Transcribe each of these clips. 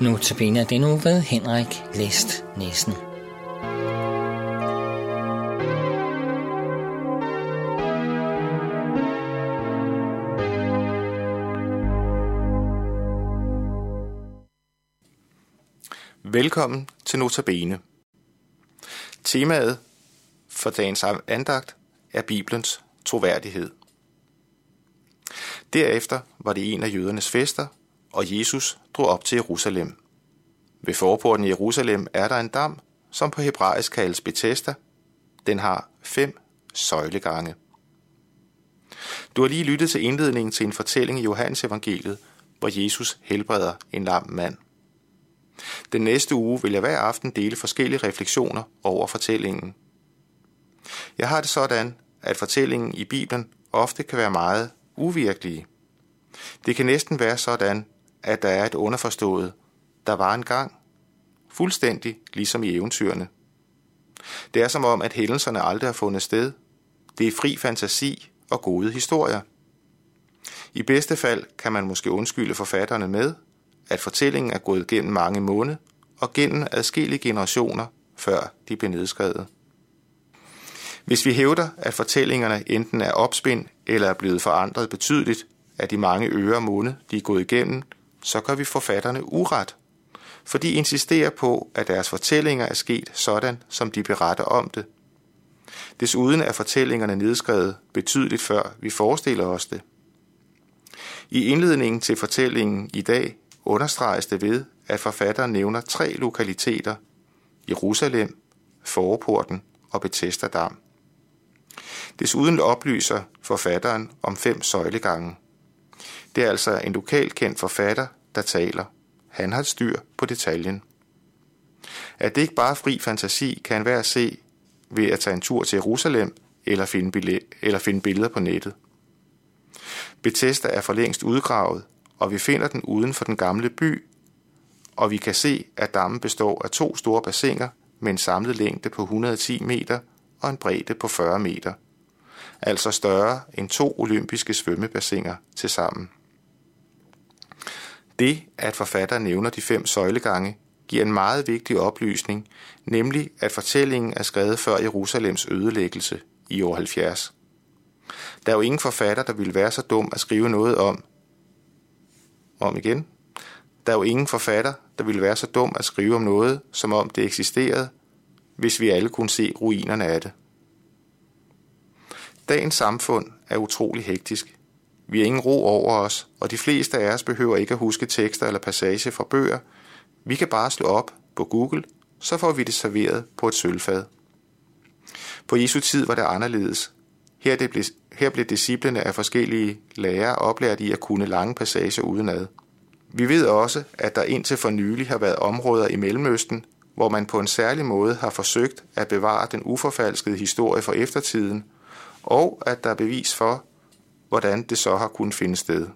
Nu til er det nu ved Henrik Læst Nissen. Velkommen til Notabene. Temaet for dagens andagt er Bibelens troværdighed. Derefter var det en af jødernes fester, og Jesus drog op til Jerusalem. Ved forporten i Jerusalem er der en dam, som på hebraisk kaldes Bethesda. Den har fem søjlegange. Du har lige lyttet til indledningen til en fortælling i Johannes evangeliet, hvor Jesus helbreder en lam mand. Den næste uge vil jeg hver aften dele forskellige refleksioner over fortællingen. Jeg har det sådan, at fortællingen i Bibelen ofte kan være meget uvirkelige. Det kan næsten være sådan, at der er et underforstået, der var en gang, fuldstændig ligesom i eventyrene. Det er som om, at hændelserne aldrig har fundet sted. Det er fri fantasi og gode historier. I bedste fald kan man måske undskylde forfatterne med, at fortællingen er gået gennem mange måneder og gennem adskillige generationer, før de blev nedskrevet. Hvis vi hævder, at fortællingerne enten er opspind eller er blevet forandret betydeligt af de mange øre måned, de er gået igennem, så gør vi forfatterne uret, for de insisterer på, at deres fortællinger er sket sådan, som de beretter om det. Desuden er fortællingerne nedskrevet betydeligt før vi forestiller os det. I indledningen til fortællingen i dag understreges det ved, at forfatteren nævner tre lokaliteter, Jerusalem, Forporten og Bethesda Dam. Desuden oplyser forfatteren om fem søjlegange. Det er altså en lokalkendt forfatter, der taler. Han har styr på detaljen. At det ikke bare fri fantasi, kan være se ved at tage en tur til Jerusalem eller finde, billed- eller finde billeder på nettet. Bethesda er for længst udgravet, og vi finder den uden for den gamle by, og vi kan se, at dammen består af to store bassiner med en samlet længde på 110 meter og en bredde på 40 meter, altså større end to olympiske svømmebassiner til sammen. Det, at forfatter nævner de fem søjlegange, giver en meget vigtig oplysning, nemlig at fortællingen er skrevet før Jerusalems ødelæggelse i år 70. Der er jo ingen forfatter, der ville være så dum at skrive noget om. Om igen. Der er jo ingen forfatter, der ville være så dum at skrive om noget, som om det eksisterede, hvis vi alle kunne se ruinerne af det. Dagens samfund er utrolig hektisk. Vi har ingen ro over os, og de fleste af os behøver ikke at huske tekster eller passage fra bøger. Vi kan bare slå op på Google, så får vi det serveret på et sølvfad. På Jesu tid var det anderledes. Her, det blev, her blev disciplene af forskellige lærere oplært i at kunne lange passager udenad. Vi ved også, at der indtil for nylig har været områder i Mellemøsten, hvor man på en særlig måde har forsøgt at bevare den uforfalskede historie for eftertiden, og at der er bevis for, hvordan det så har kunnet finde sted.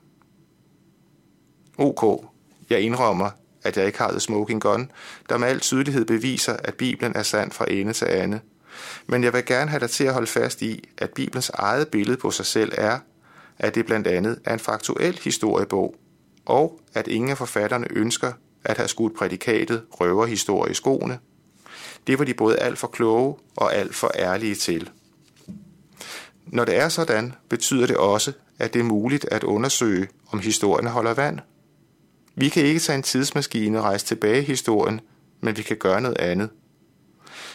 OK, jeg indrømmer, at jeg ikke har The Smoking Gun, der med al tydelighed beviser, at Bibelen er sand fra ende til ende. Men jeg vil gerne have dig til at holde fast i, at Bibelens eget billede på sig selv er, at det blandt andet er en faktuel historiebog, og at ingen af forfatterne ønsker at have skudt prædikatet røverhistorie i skoene. Det var de både alt for kloge og alt for ærlige til. Når det er sådan, betyder det også, at det er muligt at undersøge, om historien holder vand. Vi kan ikke tage en tidsmaskine og rejse tilbage i historien, men vi kan gøre noget andet.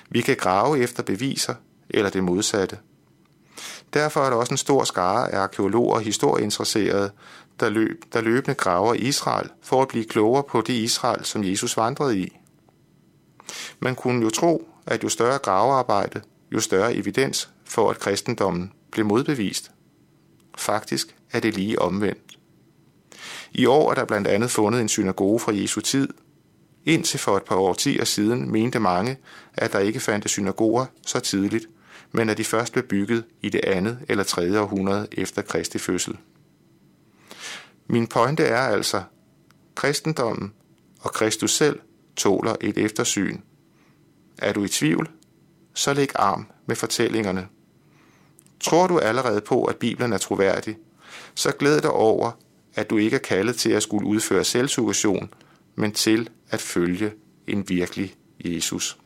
Vi kan grave efter beviser, eller det modsatte. Derfor er der også en stor skare af arkeologer og historieinteresserede, der, løb, der løbende graver i Israel for at blive klogere på det Israel, som Jesus vandrede i. Man kunne jo tro, at jo større gravearbejde, jo større evidens for, at kristendommen blev modbevist. Faktisk er det lige omvendt. I år er der blandt andet fundet en synagoge fra Jesu tid. Indtil for et par årtier siden mente mange, at der ikke fandtes synagoger så tidligt, men at de først blev bygget i det andet eller tredje århundrede efter Kristi fødsel. Min pointe er altså, kristendommen og Kristus selv tåler et eftersyn. Er du i tvivl, så læg arm med fortællingerne. Tror du allerede på, at Bibelen er troværdig, så glæd dig over, at du ikke er kaldet til at skulle udføre selvsuggestion, men til at følge en virkelig Jesus.